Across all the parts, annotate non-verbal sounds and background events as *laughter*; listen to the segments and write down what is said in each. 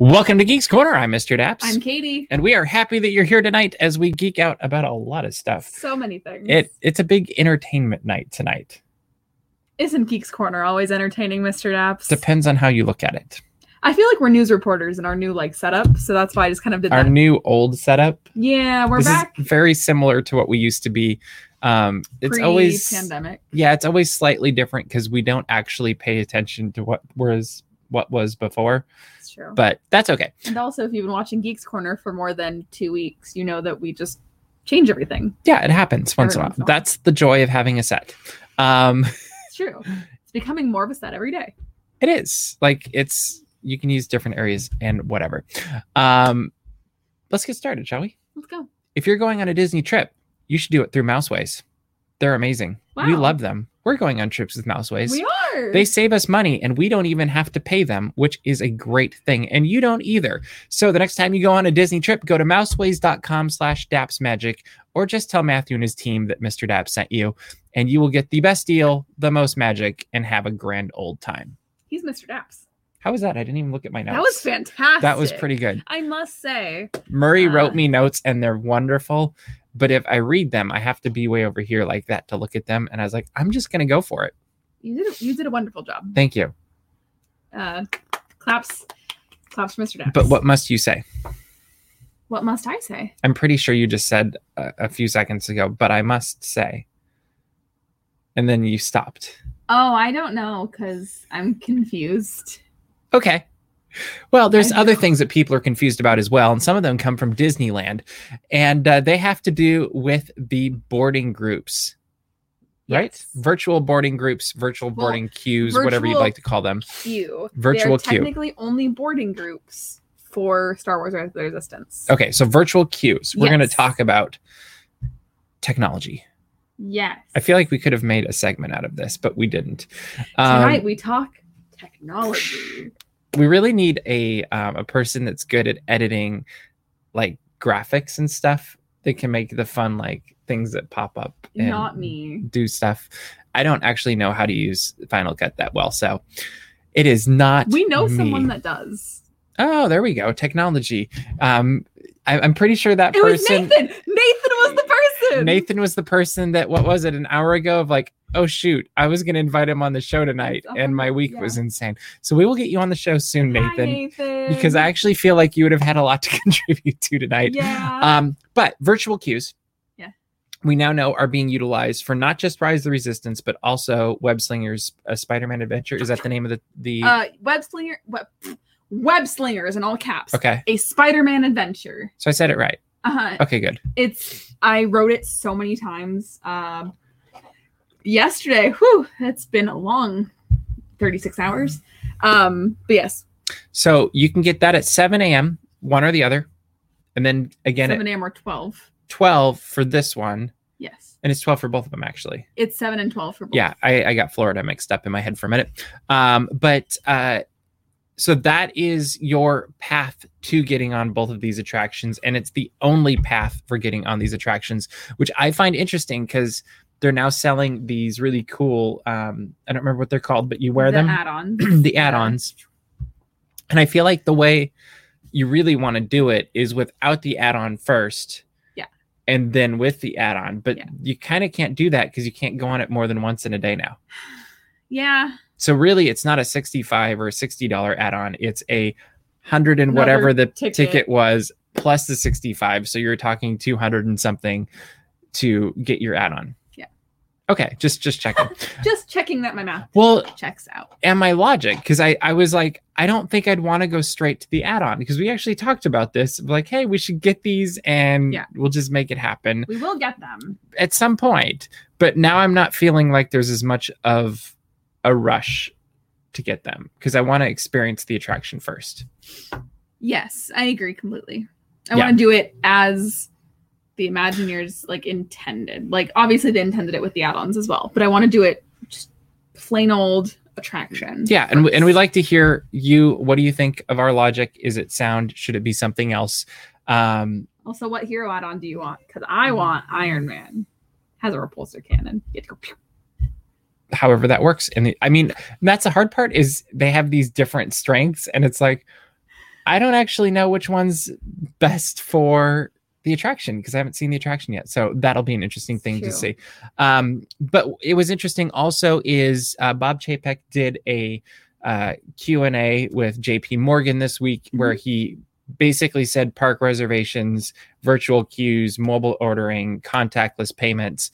Welcome to Geeks Corner. I'm Mr. Daps. I'm Katie. and we are happy that you're here tonight as we geek out about a lot of stuff. So many things. It it's a big entertainment night tonight. isn't Geeks Corner always entertaining, Mr. Daps. Depends on how you look at it. I feel like we're news reporters in our new like setup, so that's why I just kind of did Our that. new old setup. yeah, we're this back. is very similar to what we used to be. Um, it's always pandemic. yeah, it's always slightly different because we don't actually pay attention to what was what was before, It's true. but that's okay. and also, if you've been watching Geeks Corner for more than two weeks, you know that we just change everything. Yeah, it happens once in a while. once in a while. That's the joy of having a set. Um, It's true. it's becoming more of a set every day. It is like it's you can use different areas and whatever. Um, let's get started, shall we? Let's go. If you're going on a Disney trip, you should do it through Mouseways. They're amazing. We love them. We're going on trips with Mouseways. We are. They save us money and we don't even have to pay them, which is a great thing. And you don't either. So the next time you go on a Disney trip, go to mouseways.com slash dapsmagic or just tell Matthew and his team that Mr. Daps sent you and you will get the best deal, the most magic, and have a grand old time. He's Mr. Daps. How was that? I didn't even look at my notes. That was fantastic. That was pretty good. I must say, Murray Uh, wrote me notes and they're wonderful. But if I read them, I have to be way over here like that to look at them. And I was like, I'm just going to go for it. You did a, you did a wonderful job. Thank you. Uh, claps, claps for Mr. Daps. But what must you say? what must I say? I'm pretty sure you just said a, a few seconds ago, but I must say. And then you stopped. Oh, I don't know because I'm confused. Okay. Well, there's other things that people are confused about as well, and some of them come from Disneyland, and uh, they have to do with the boarding groups, right? Virtual boarding groups, virtual Well, boarding queues, whatever you'd like to call them. Queue. Virtual They're queue. technically only boarding groups for Star Wars: the Resistance. Okay, so virtual queues. We're going to talk about technology. Yes. I feel like we could have made a segment out of this, but we didn't. Um, tonight we talk technology. we really need a um, a person that's good at editing like graphics and stuff that can make the fun like things that pop up and Not me. do stuff i don't actually know how to use final cut that well so it is not We know me. someone that does. oh there we go technology um I, i'm pretty sure that It was person Nathan. Nathan was the person. nathan was the person that what was it an hour ago of like oh shoot i was going to invite him on the show tonight Oh, and my week yeah. was insane so we will get you on the show soon Hi, nathan Nathan. because I actually feel like you would have had a lot to *laughs* contribute to tonight. yeah. Um, but virtual Yeah. We now know are being utilized for not just Rise of the Resistance, but also Web Slingers, a Spider-Man adventure. Is that the name of the the? uh, web slinger. Web, web slingers in all caps. okay, A Spider-Man adventure. so I said it right. Uh, huh. Okay, good. it's I wrote it so many times. Um, yesterday, whew, it's been a long 36 hours. Um, but yes, So you can get that at 7 a.m. one or the other, and then again 7 a.m. or 12. 12 for this one, Yes, and it's 12 for both of them actually. it's 7 and 12 for both. yeah I, I got florida mixed up in my head for a minute um but uh so that is your path to getting on both of these attractions and it's the only path for getting on these attractions which i find interesting because they're now selling these really cool um i don't remember what they're called but you wear the them add-ons. *clears throat* the add-ons and i feel like the way you really want to do it is without the add-on first Yeah. And then with the add-on but Yeah. you kind of can't do that because you can't go on it more than once in a day now *sighs* Yeah, so really, it's not a sixty-five or a sixty dollar add-on. It's a hundred and Another whatever the ticket. ticket. was plus the sixty-five. So you're talking two hundred and something to get your add-on. Okay, just just checking. *laughs* just checking that my math well, checks out. and my logic, because I I was like, I don't think I'd want to go straight to the add-on because we actually talked about this. Like, hey, we should get these and Yeah. we'll just make it happen We will get them. at some point. But now I'm not feeling like there's as much of a rush to get them because I want to experience the attraction first. Yes, I agree completely. I Yeah. want to do it as the Imagineers like intended. Like obviously they intended it with the add-ons as well, but I want to do it just plain old attraction. Yeah, and we, and we'd like to hear you. What do you think of our logic? Is it sound? Should it be something else? Um, Also, what hero add-on do you want? Because I want Iron Man. Has a repulsor cannon. You go. however that works. And I mean, that's the hard part is they have these different strengths, and it's like, I don't actually know which one's best for the attraction because I haven't seen the attraction yet. So that'll be an interesting thing True. to see. Um, but it was interesting also is uh, Bob Chapek did a uh, Q&A with JP Morgan this week where he basically said park reservations, virtual queues, mobile ordering, contactless payments.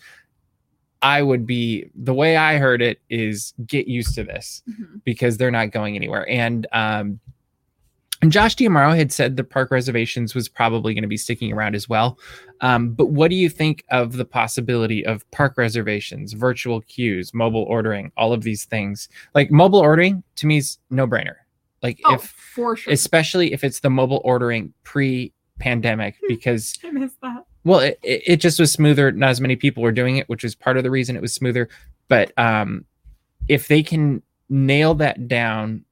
I would be the way I heard it is get used to this Mhm. because they're not going anywhere. And um, and Josh D'Amaro had said the park reservations was probably going to be sticking around as well. Um, but what do you think of the possibility of park reservations, virtual queues, mobile ordering, all of these things? Like mobile ordering to me is no brainer. Like Oh, if for sure. especially if it's the mobile ordering pre-pandemic because I missed that. well it, it it just was smoother not as many people were doing it which was part of the reason it was smoother but um if they can nail that down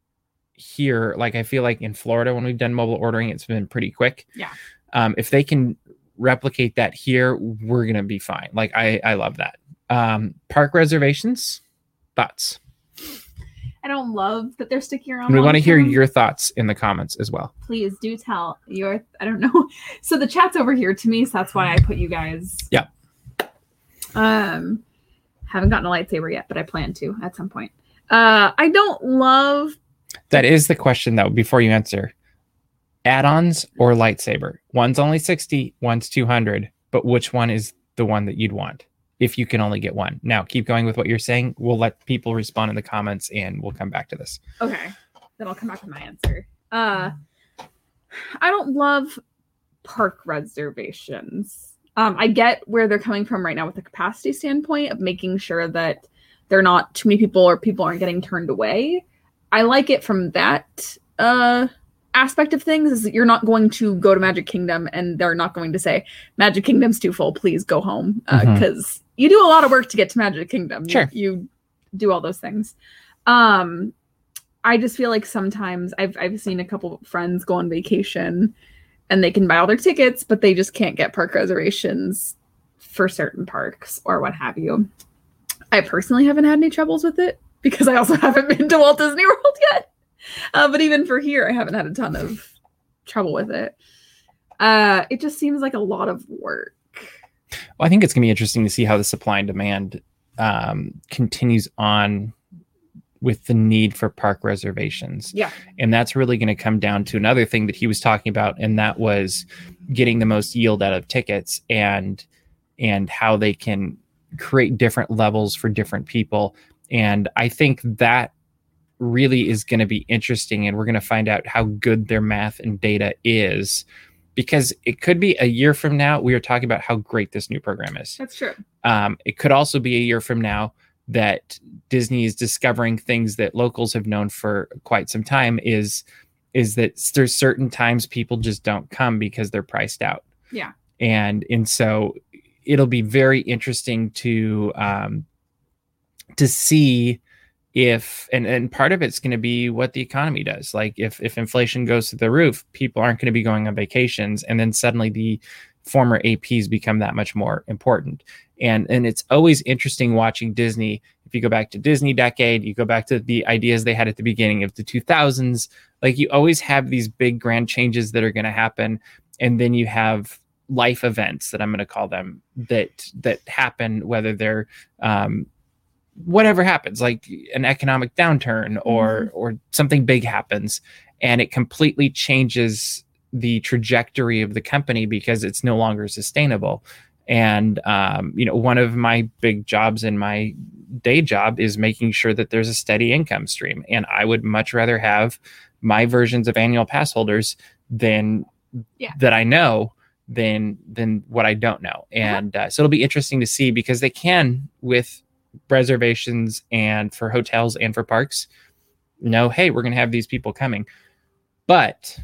here like i feel like in florida when we've done mobile ordering it's been pretty quick Yeah. um if they can replicate that here we're gonna be fine like i i love that um park reservations thoughts I don't love that they're sticking around. and we want to hear your thoughts in the comments as well Please do tell your. I don't know. *laughs* So the chat's over here to me, so that's why I put you guys. Yeah. Um, haven't gotten a lightsaber yet, but I plan to at some point. Uh, I don't love. That is the question, though, before you answer. Add ons or lightsaber? One's only 60, one's 200, but which one is the one that you'd want if you can only get one? Now, keep going with what you're saying. We'll let people respond in the comments and we'll come back to this. Okay, then I'll come back with my answer. Uh, I don't love park reservations. Um, I get where they're coming from right now with the capacity standpoint of making sure that they're not too many people or people aren't getting turned away. I like it from that uh aspect of things is that you're not going to go to Magic Kingdom and they're not going to say Magic Kingdom's too full, please go home because you do a lot of work to get to Magic Kingdom. You- Sure. you do all those things. Um, I just feel like sometimes I've I've seen a couple friends go on vacation and they can buy all their tickets, but they just can't get park reservations for certain parks or what have you. I personally haven't had any troubles with it because I also *laughs* haven't been to Walt Disney World yet. Uh, but even for here, I haven't had a ton of trouble with it. Uh, it just seems like a lot of work. Well, I think it's going to be interesting to see how the supply and demand um, continues on with the need for park reservations. Yeah. And that's really going to come down to another thing that he was talking about, and that was getting the most yield out of tickets and and how they can create different levels for different people. And I think that really is going to be interesting, and we're going to find out how good their math and data is. Because it could be a year from now, we are talking about how great this new program is. That's true. Um, it could also be a year from now that Disney is discovering things that locals have known for quite some time is is that there's certain times people just don't come because they're priced out. Yeah. And and so it'll be very interesting to um to see if and and part of it's going to be what the economy does. Like if if inflation goes to the roof people aren't going to be going on vacations and then suddenly the former aps become that much more important. And and it's always interesting watching disney. If you go back to disney decade you go back to the ideas they had at the beginning of the 2000s like you always have these big grand changes that are going to happen and then you have life events that i'm going to call them that that happen whether they're um, whatever happens like an economic downturn or or something big happens and it completely changes the trajectory of the company because it's no longer sustainable. And um, you know one of my big jobs in my day job is making sure that there's a steady income stream. And i would much rather have my versions of annual pass holders than Yeah. that i know than than what i don't know. And uh, so it'll be interesting to see because they can with reservations and for hotels and for parks know hey we're going to have these people coming. But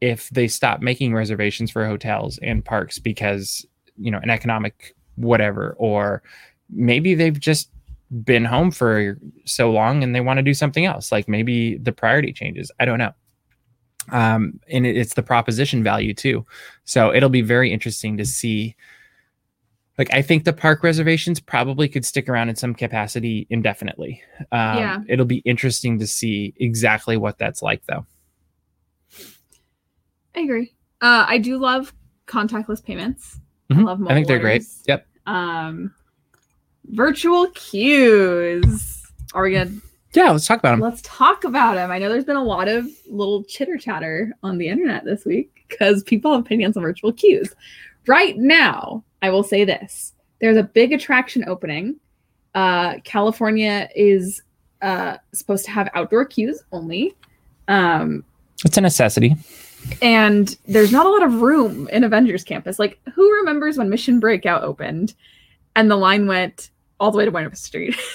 if they stop making reservations for hotels and parks because you know an economic whatever or maybe they've just been home for so long and they want to do something else like maybe the priority changes i don't know. Um and it, it's the proposition value too. So it'll be very interesting to see like i think the park reservations probably could stick around in some capacity indefinitely um Yeah. it'll be interesting to see exactly what that's like though I agree. Uh, I do love contactless payments. I Mhm. love I think they're great. Yep. Um, virtual queues. Are we gonna Yeah, let's talk about them. let's talk about them? I know there's been a lot of little chitter chatter on the internet this week because people have opinions on virtual queues. Right now, I will say this: there's a big attraction opening. Uh, California is uh, supposed to have outdoor queues only. Um, It's a necessity. and there's not a lot of room in Avengers Campus. Like, who remembers when Mission Breakout opened and the line went all the way to Buena Street? *laughs*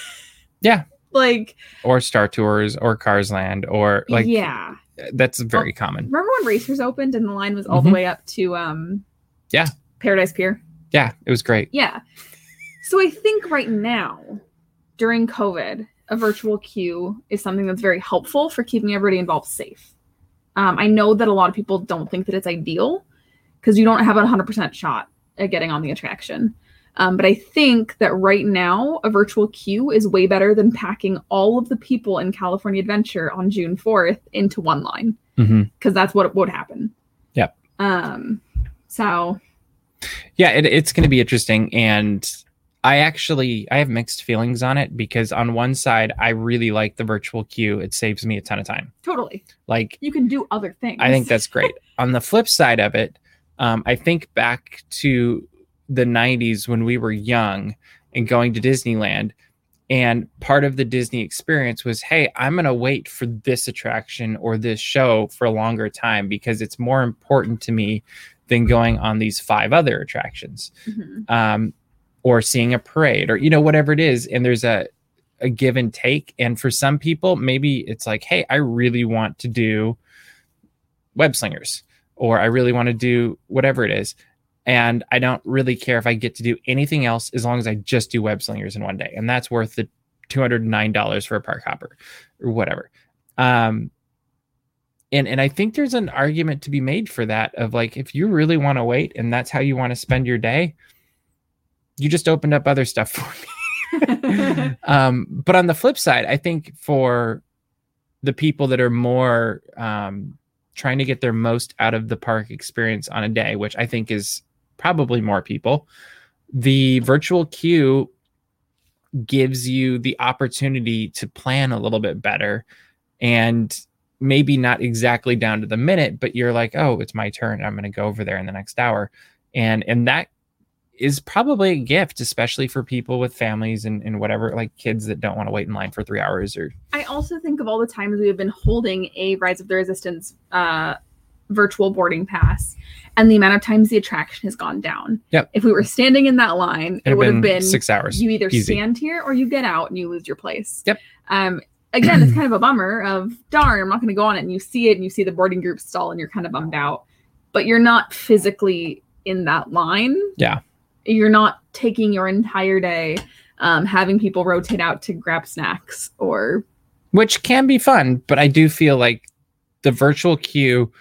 Yeah. like, Or Star Tours or Cars Land or like yeah. that's very common. Remember when Racers opened and the line was all the Mhm. way up to um Yeah. Paradise Pier? Yeah, it was great. Yeah. So I think right now, during COVID, a virtual queue is something that's very helpful for keeping everybody involved safe. Um, I know that a lot of people don't think that it's ideal because you don't have a 100% shot at getting on the attraction. Um, but I think that right now, a virtual queue is way better than packing all of the people in California Adventure on June 4th into one line because that's what would happen. Yep. Um, so Yeah, it, it's going to be interesting, and I actually I have mixed feelings on it because on one side I really like the virtual queue; it saves me a ton of time. totally, Like you can do other things. I think that's *laughs* great. on the flip side of it, um, I think back to the '90s when we were young and going to Disneyland. And part of the Disney experience was, hey, I'm going to wait for this attraction or this show for a longer time because it's more important to me than going on these five other attractions Mhm. um, or seeing a parade or, you know, whatever it is. And there's a, a give and take. And for some people, maybe it's like, hey, I really want to do web slingers or I really want to do whatever it is. And I don't really care if I get to do anything else as long as I just do web slingers in one day. And that's worth the $209 for a park hopper or whatever. Um, and, and I think there's an argument to be made for that of like, if you really want to wait and that's how you want to spend your day, you just opened up other stuff *laughs* for me. *laughs* um, but on the flip side, I think for the people that are more um, trying to get their most out of the park experience on a day, which I think is probably more people, the virtual queue gives you the opportunity to plan a little bit better and maybe not exactly down to the minute but you're like oh it's my turn. I'm going to go over there in the next hour. And and that is probably a gift especially for people with families and, and whatever like kids that don't want to wait in line for three hours or I also think of all the times we have been holding a Rise of the Resistance uh, virtual boarding pass, and the amount of times the attraction has gone down. Yep. If we were standing in that line, it, it would have been six hours you either Easy. stand here or you get out and you lose your place. Yep. Um. Again, it's *clears throat* kind of a bummer. Of darn, I'm not going to go on it. And you see it, and you see the boarding group stall, and you're kind of bummed out. But you're not physically in that line. Yeah. You're not taking your entire day, um, having people rotate out to grab snacks or which can be fun but i do feel like the virtual queue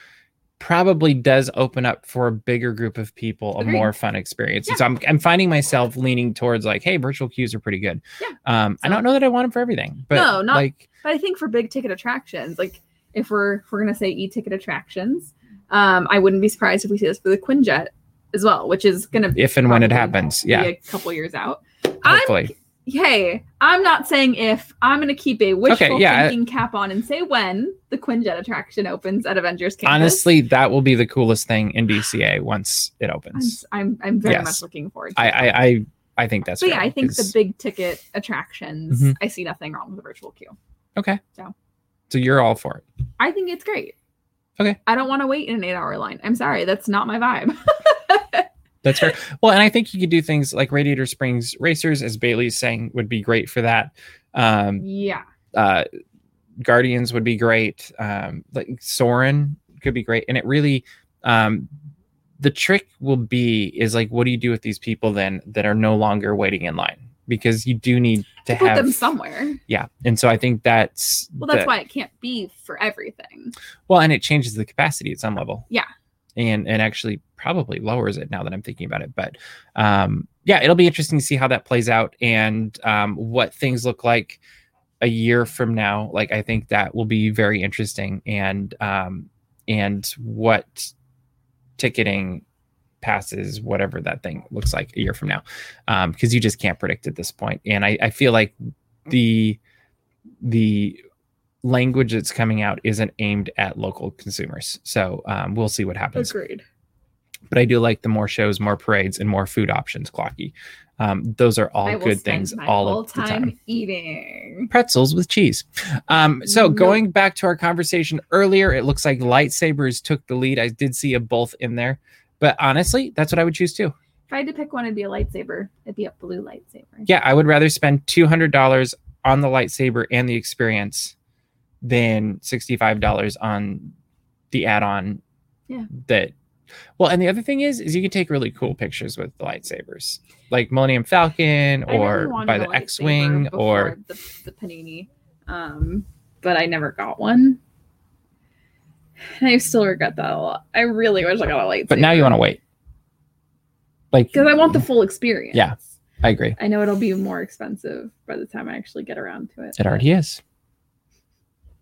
probably does open up for a bigger group of people a more fun experience. And so I'm, I'm finding myself leaning towards like hey virtual queues are pretty good. Yeah. um i don't know that i want them for everything but No, not- like But I think for big ticket attractions, like if we're if we're gonna say e-ticket attractions, um, I wouldn't be surprised if we see this for the Quinjet as well, which is gonna if and when it happens. be yeah. a couple years out. I'm hopefully hey, I'm not saying if. I'm gonna keep a wishful yeah, I- thinking cap on and say when the Quinjet attraction opens at Avengers Campus. honestly that will be the coolest thing in dca once it I'm opens I'm, I'm very Yes. much looking forward. to i it. i i, I think that's So yeah, I think the big ticket attractions, Mhm. I see nothing wrong with the virtual queue. okay So. so you're all for it I think it's great. Okay. I don't want to wait in an eight hour line. I'm sorry, that's not my vibe. *laughs* That's fair. Well, and I think you could do things like Radiator Springs Racers, as Bailey's saying, would be great for that. Um, yeah. uh, Guardians would be great. Um, like Soarin' could be great. And it really, um, the trick will be is like, what do you do with these people then that are no longer waiting in line? Because you do need to Put have them somewhere. yeah. And so I think that's Well, that's the- why it can't be for everything. well, and it changes the capacity at some level. Yeah. And and actually probably lowers it now that I'm thinking about it. But um yeah, it'll be interesting to see how that plays out and um what things look like a year from now. Like I think that will be very interesting and um and what ticketing passes whatever that thing looks like a year from now um because you just can't predict at this point. point and i i feel like the the language that's coming out isn't aimed at local consumers so um we'll see what happens Agreed. but i do like the more shows more parades and more food options clocky um those are all good things all of the time eating. pretzels with cheese. Um, so going back to our conversation earlier, it looks like lightsabers took the lead. I did see a both in there, but honestly, that's what I would choose too. If I had to pick one, it'd be a lightsaber. It'd be a blue lightsaber. Yeah, I would rather spend two hundred dollars on the lightsaber and the experience than sixty five dollars on the add on. Yeah. That. Well, and the other thing is, is you can take really cool pictures with the lightsabers, like Millennium Falcon or by the X Wing or the, the panini, um, but I never got one. And I still regret that a lot. I really wish I got a lightsaber. but now you want to wait. Like, because I want the full experience. Yeah. I agree. I know it'll be more expensive by the time I actually get around to it. It already is.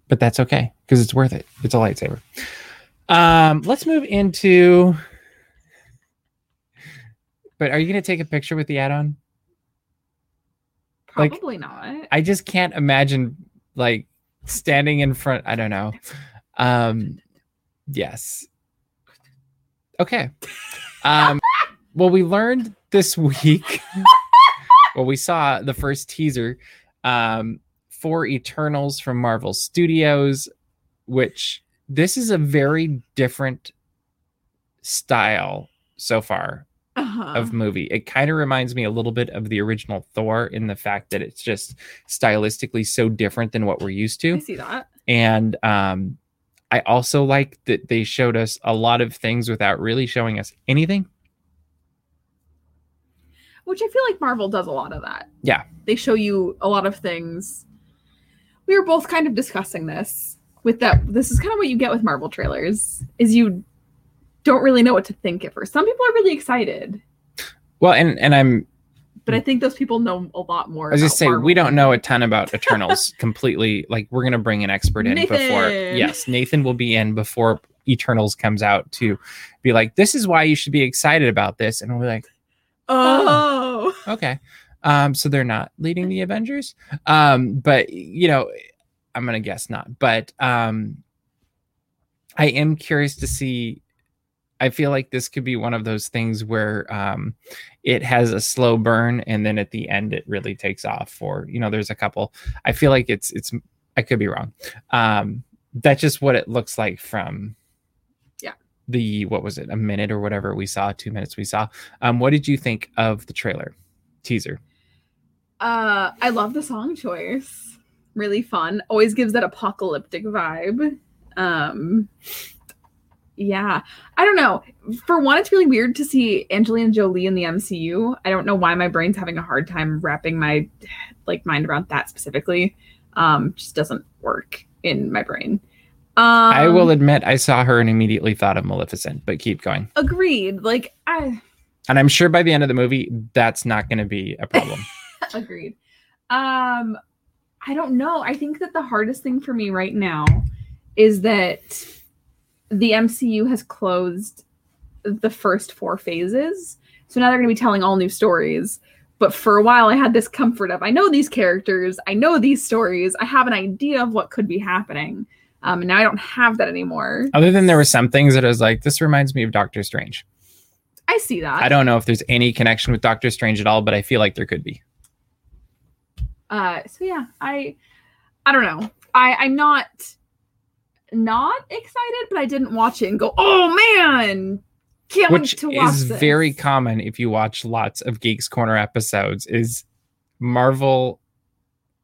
But that's okay because it's worth it. It's a lightsaber. Um, let's move into. But are you going to take a picture with the add-on? like- Probably not. I just can't imagine like standing in front. I don't know. Um, yes. Okay. Um, *laughs* well, we learned this week. *laughs* well, we saw the first teaser um, for Eternals from Marvel Studios, which this is a very different style so far Uh-huh. of movie. It kind of reminds me a little bit of the original Thor in the fact that it's just stylistically so different than what we're used to. I see that. And um I also like that they showed us a lot of things without really showing us anything. Which I feel like Marvel does a lot of that. Yeah. They show you a lot of things. We were both kind of discussing this with that this is kind of what you get with Marvel trailers is you don't really know what to think at first. Some people are really excited, Well, and and I'm but I think those people know a lot more. I was just saying Marvel we don't know a ton about Eternals *laughs* completely. Like we're gonna bring an expert in before. Yes, Nathan will be in before Eternals comes out to be like, this is why you should be excited about this, and we'll be like, Oh. okay. Um, so they're not leading the Avengers. Um, but you know, I'm gonna guess not. But um, I am curious to see. I feel like this could be one of those things where um, it has a slow burn, and then at the end it really takes off. Or you know, there's a couple. I feel like it's it's. I could be wrong. Um, that's just what it looks like from. Yeah. The what was it? A minute or whatever we saw. Two minutes we saw. Um, what did you think of the trailer teaser? Uh, I love the song choice. Really fun. Always gives that apocalyptic vibe. Um, yeah, I don't know. For one, it's really weird to see Angelina Jolie in the MCU. I don't know why my brain's having a hard time wrapping my like mind around that specifically. Um, just doesn't work in my brain. Um, I will admit I saw her and immediately thought of Maleficent, but keep going. agreed. Like I And I'm sure by the end of the movie, that's not going to be a problem. *laughs* *laughs* Agreed. Um, I don't know. I think that the hardest thing for me right now is that the MCU has closed the first four phases. So now they're going to be telling all new stories. But for a while, I had this comfort of I know these characters, I know these stories, I have an idea of what could be happening. Um, and now I don't have that anymore. Other than there were some things that I was like, this reminds me of Doctor Strange. I see that. I don't know if there's any connection with Doctor Strange at all, but I feel like there could be. Uh so yeah i i don't know i i'm not not excited but i didn't watch it and go oh man can't Which wait to watch is this. very common if you watch lots of Geeks Corner episodes, is Marvel,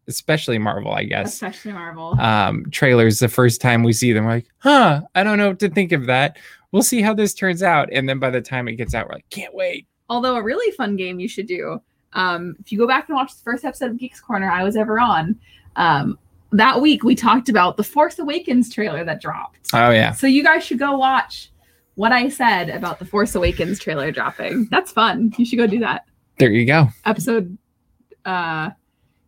especially Marvel, I guess. especially marvel um, trailers the first time we see them. We're like, huh, I don't know what to think of that. We'll see how this turns out. And then by the time it gets out, we're like, can't wait. although a really fun game you should do um if you go back and watch the first episode of geeks corner i was ever on um that week we talked about the force awakens trailer that dropped. Oh, yeah. so you guys should go watch what i said about the force awakens trailer dropping. That's fun. You should go do that. There you go. episode uh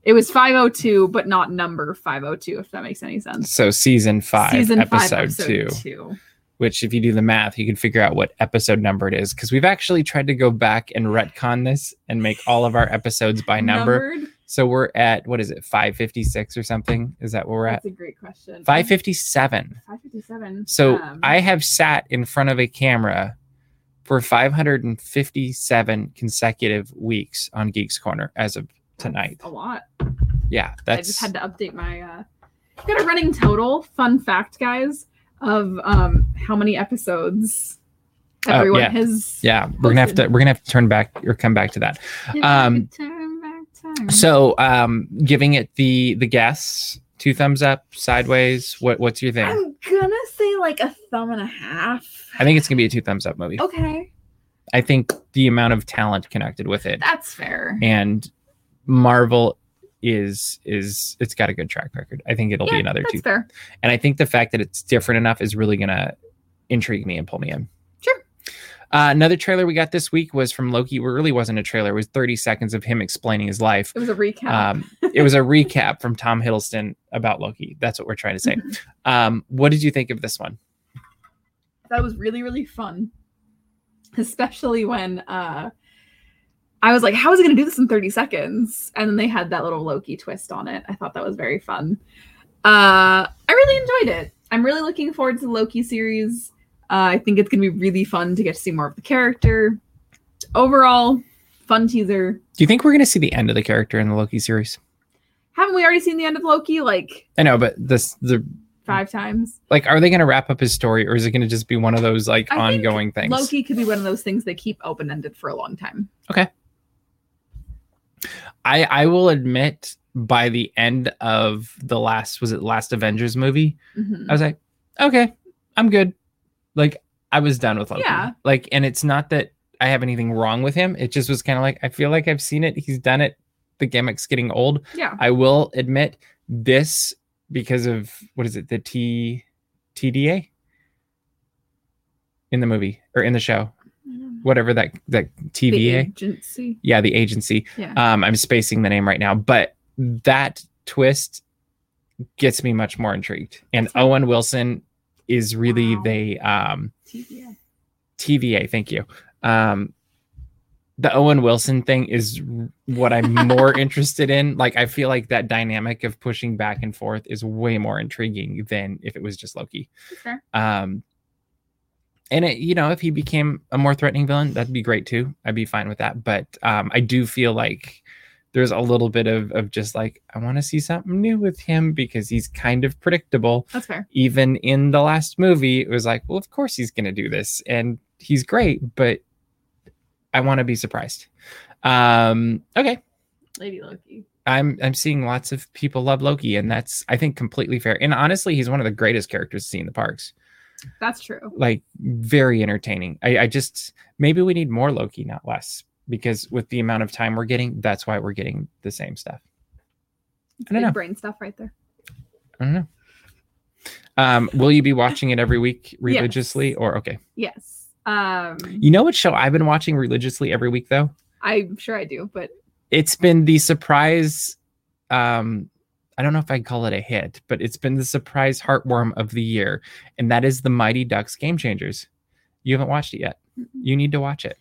it was 502 but not number 502 if that makes any sense. So season five, season episode, five episode two, two, which if you do the math, you can figure out what episode number it is because we've actually tried to go back and retcon this and make all of our episodes by number. Numbered? So we're at what is it, 556 or something? Is that where we're at? That's a great question. 557. 557. So Um, I have sat in front of a camera for 557 consecutive weeks on Geeks Corner as of tonight. a lot. Yeah, I just had to update my uh got a running total, fun fact guys, of um how many episodes Oh, everyone yeah. has yeah. We're gonna have to we're gonna have to turn back or come back to that. um, Turn back time. So, um, giving it the the guess, two thumbs up, sideways. What what's your thing? I'm gonna say like a thumb and a half. I think it's gonna be a two thumbs up movie. Okay. I think the amount of talent connected with it That's fair. and Marvel is is it's got a good track record. I think it'll yeah, be another that's two. fair. And I think the fact that it's different enough is really gonna intrigue me and pull me in. Sure. Uh, another trailer we got this week was from Loki. It really wasn't a trailer; it was 30 seconds of him explaining his life. It was a recap. Um, it was a recap from Tom Hiddleston about Loki. That's what we're trying to say. Um, what did you think of this one? that was really really fun especially when uh i was like how is he going to do this in 30 seconds? And then they had that little loki twist on it. I thought that was very fun. Uh i really enjoyed it. I'm really looking forward to the loki series. Uh, i think it's going to be really fun to get to see more of the character. Overall fun teaser. Do you think we're going to see the end of the character in the Loki series? haven't we already seen the end of loki like I know, but this the five times? Like, are they going to wrap up his story, or is it going to just be one of those like I think ongoing things? loki could be one of those things they keep open-ended for a long time I I will admit, by the end of the last was it last Avengers movie, Mhm. I was like, okay, I'm good. Like I was done with Loki. Yeah. Like, and it's not that I have anything wrong with him. It just was kind of like I feel like I've seen it. He's done it. The gimmick's getting old. yeah I will admit this because of what is it? The T TDA in the movie or in the show, whatever that that the TVA. agency Yeah, the agency. yeah Um, I'm spacing the name right now, but that twist gets me much more intrigued. And That's. Owen Wilson is really Wow. the um, TVA. TVA. Thank you. Um, the Owen Wilson thing is what I'm more *laughs* interested in. Like, I feel like that dynamic of pushing back and forth is way more intriguing than if it was just Loki. Um, and it, you know, if he became a more threatening villain, that'd be great too. I'd be fine with that. But um, I do feel like there's a little bit of of just like I want to see something new with him because he's kind of predictable. That's fair. Even in the last movie, it was like, well, of course he's gonna do this, and he's great, but I want to be surprised. Um, okay, Lady Loki. I'm I'm seeing lots of people love Loki, and that's I think completely fair. And honestly, he's one of the greatest characters to see in the parks That's true. like very entertaining. I, I just maybe we need more Loki, not less, because with the amount of time we're getting, that's why we're getting the same stuff. I don't Big know. brain stuff right there. I don't know. Um, will you be watching it every week *laughs* religiously, Yes. or okay? Yes. Um, You know what show I've been watching religiously every week though? I'm sure I do, but It's been the surprise. Um, I don't know if I'd call it a hit, but it's been the surprise heartworm of the year, and that is the Mighty Ducks Game Changers. You haven't watched it yet. You need to watch it.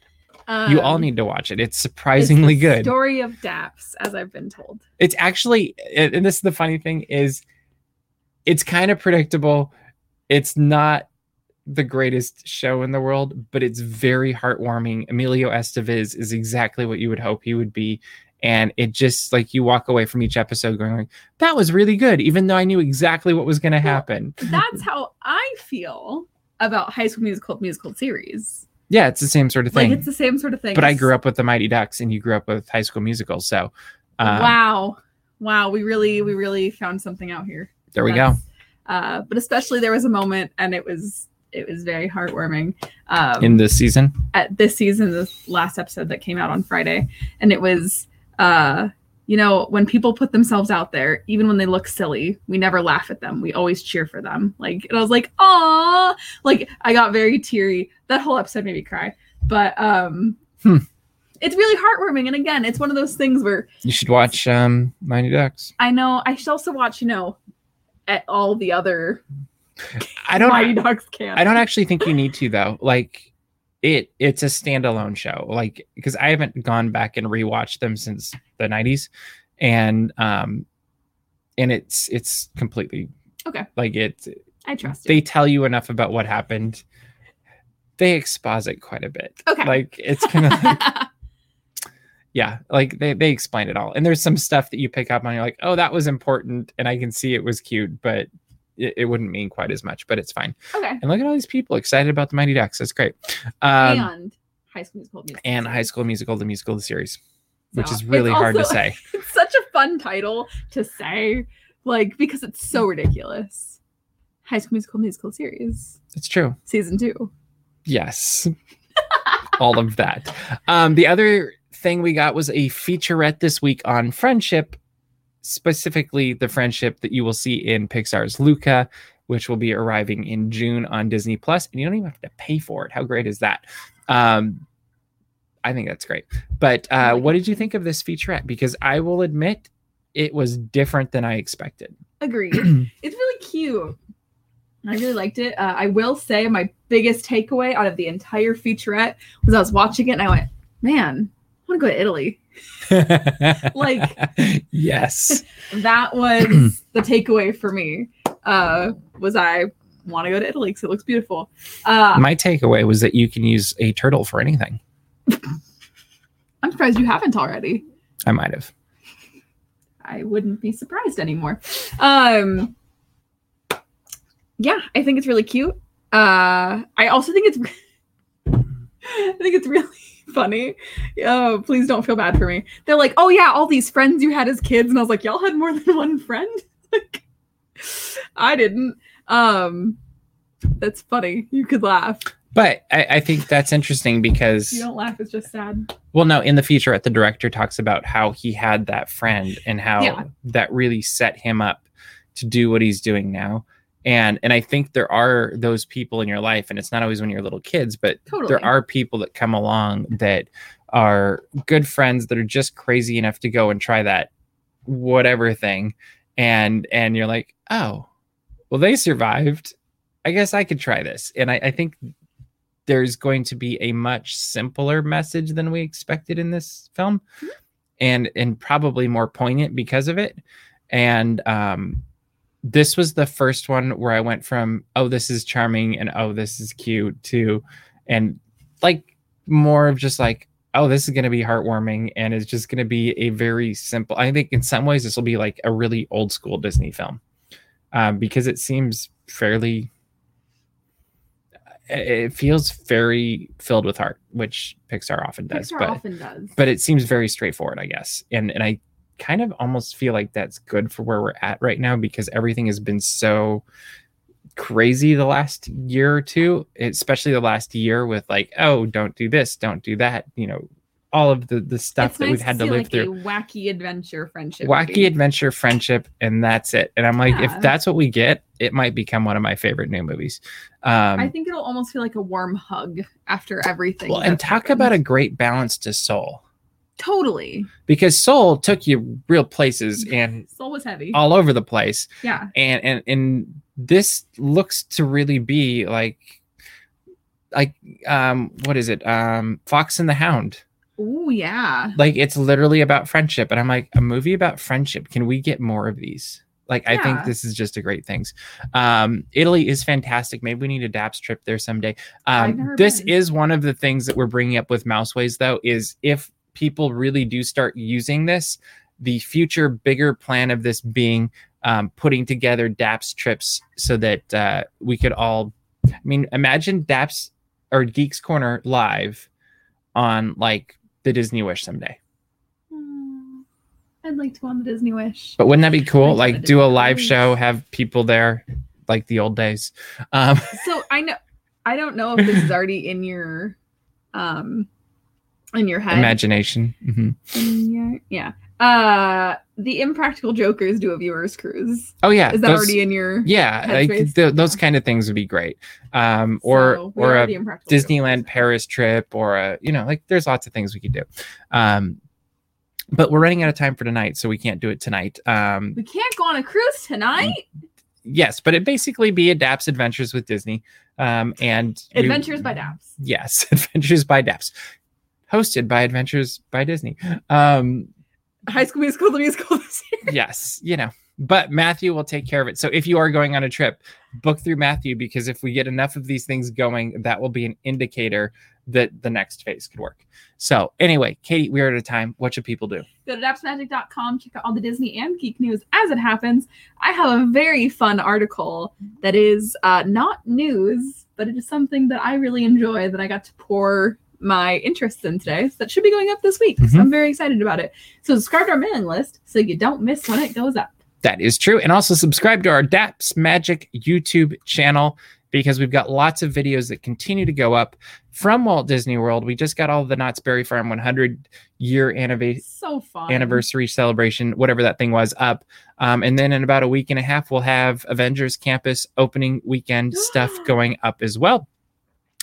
you all um, need to watch it. It's it's surprisingly the good. Story of Daps, as I've been told. It's actually, and this is the funny thing is, it's kind of predictable. It's not the greatest show in the world, but it's very heartwarming. Emilio Estevez is exactly what you would hope he would be. And it just like you walk away from each episode going like, that was really good, even though I knew exactly what was going to happen. *laughs* That's how I feel about High School Musical musical series. Yeah, it's the same sort of Like thing. it's the same sort of thing. but I grew up with the Mighty Ducks, and you grew up with High School Musical, so um, wow, wow, we really, we really found something out here. there we go. Uh, but especially there was a moment, and it was it was very heartwarming. Um, In this season, at this season, this last episode that came out on Friday, and it was, uh, you know, when people put themselves out there, even when they look silly, we never laugh at them. We always cheer for them. Like, and I was like, "Aw!" Like, I got very teary. That whole episode made me cry. But um, Hmm. it's really heartwarming. And again, it's one of those things where you should watch um, Mighty Ducks. I know I should also watch, you know, at all the other I don't. Mighty Ducks can. I don't actually think you need to though. Like it it's a standalone show. Like because I haven't gone back and rewatched them since the 90s and um and it's it's completely Okay. Like it I trust you. they tell you enough about what happened. They exposit quite a bit. Okay. Like it's kind of like, *laughs* yeah, like they they explain it all. And there's some stuff that you pick up on you're like, "Oh, that was important." And I can see it was cute, but it, it wouldn't mean quite as much, but it's fine. okay. And look at all these people excited about the Mighty Ducks. That's great. Um, and High School Musical. musical and High. School Musical, the musical, the series, which So, is really it's hard to say. *laughs* It's such a fun title to say, like because it's so ridiculous. High School Musical musical series It's true. season two. Yes. *laughs* all of that. Um, the other thing we got was a featurette this week on friendship, specifically the friendship that you will see in Pixar's Luca, which will be arriving in June on Disney Plus, and you don't even have to pay for it. How great is that? Um, I think that's great. But uh, what did you think of this featurette? Because I will admit, it was different than I expected. Agreed. *clears throat* it's really cute. I really liked it. Uh, I will say my biggest takeaway out of the entire featurette was I was watching it and I went, "Man, I want to go to Italy." *laughs* *laughs* Like- yes. *laughs* That was the takeaway for me. Uh, was I want to go to Italy because it looks beautiful. Uh, My takeaway was that you can use a turtle for anything. I'm surprised you haven't already. I might have. I wouldn't be surprised anymore. Um yeah, I think it's really cute. Uh I also think it's *laughs* I think it's really funny. Oh, please don't feel bad for me. They're like, "Oh yeah, all these friends you had as kids." And I was like, "Y'all had more *laughs* than one friend?" *laughs* like I didn't. Um that's funny. You could laugh. But I, I think that's interesting because You don't laugh, it's just sad. well, no, in the featurette, the director talks about how he had that friend and how Yeah. that really set him up to do what he's doing now. And and I think there are those people in your life, and it's not always when you're little kids, but Totally. there are people that come along that are good friends that are just crazy enough to go and try that whatever thing. And and you're like oh well they survived. I guess i could try this. And i, I think there's going to be a much simpler message than we expected in this film and and probably more poignant because of it. And um this was the first one where i went from oh this is charming and oh this is cute to and like more of just like oh this is going to be heartwarming and it's just going to be a very simple i think in some ways this will be like a really old school disney film um, because it seems fairly it feels very filled with heart which pixar often does Pixar but often does. but it seems very straightforward i guess and and i kind of almost feel like that's good for where we're at right now because everything has been so crazy the last year or two especially the last year with like oh don't do this don't do that you know all of the the stuff It's that nice we've had to see, live like, through wacky adventure friendship. wacky movie. adventure friendship and that's it and i'm like Yeah. if that's what we get it might become one of my favorite new movies um I think it'll almost feel like a warm hug after everything. well and talk happened. about a great balance to soul totally. because soul took you real places *laughs* and Soul was heavy. all over the place yeah. and and and this looks to really be like like um what is it um fox and the hound Oh yeah. like it's literally about friendship and i'm like a movie about friendship can we get more of these like i think this is just a great things um italy is fantastic maybe we need a daps trip there someday um this been. is one of the things that we're bringing up with mouseways though is if people really do start using this the future bigger plan of this being um, putting together daps trips so that uh, we could all i mean imagine daps or geeks corner live on like the disney wish someday Mm, I'd like to go on the Disney Wish. But wouldn't that be cool? Like Like do a live Wish. show, have people there, like the old days. Um, So I know I don't know if this is already in your um in your head. imagination. Mhm. Your- yeah. Uh the Impractical Jokers do a viewers cruise. Oh yeah, Is that those- already in your yeah, like th- those kind of things would be great. Um, or So, or a Disneyland Jokers. Paris trip, or a you know like there's lots of things we could do. Um, but we're running out of time for tonight, so we can't do it tonight. Um, We can't go on a cruise tonight. yes, but it basically be Adapts Adventures with Disney. Um, and we- Adventures by Daps. Yes, *laughs* Adventures by Daps, hosted by Adventures by Disney. Um, High School Musical, the musical this year. *laughs* yes, you know, but Matthew will take care of it. So if you are going on a trip, book through Matthew because if we get enough of these things going, that will be an indicator that the next phase could work. So anyway, Katie, we are at a time. What should people do? Go to dapsmagic.com, check out all the Disney and geek news as it happens. I have a very fun article that is uh, not news, but it is something that I really enjoy that I got to pour my interests in today. So that should be going up this week. Mhm. So I'm very excited about it. So subscribe to our mailing list so you don't miss when it goes up. That is true. And also subscribe to our DAPS Magic YouTube channel because we've got lots of videos that continue to go up from Walt Disney World. We just got all the Knott's Berry Farm 100 year anniversary So anniversary celebration, whatever that thing was, up. Um, and then in about a week and a half, we'll have Avengers Campus opening weekend stuff *gasps* going up as well,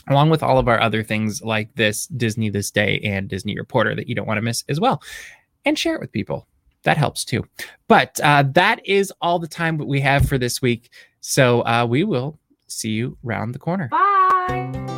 along with all of our other things like this Disney This Day and Disney Reporter that you don't want to miss as well. And share it with people. That helps too. But uh, that is all the time that we have for this week. So uh, we will see you round the corner. Bye.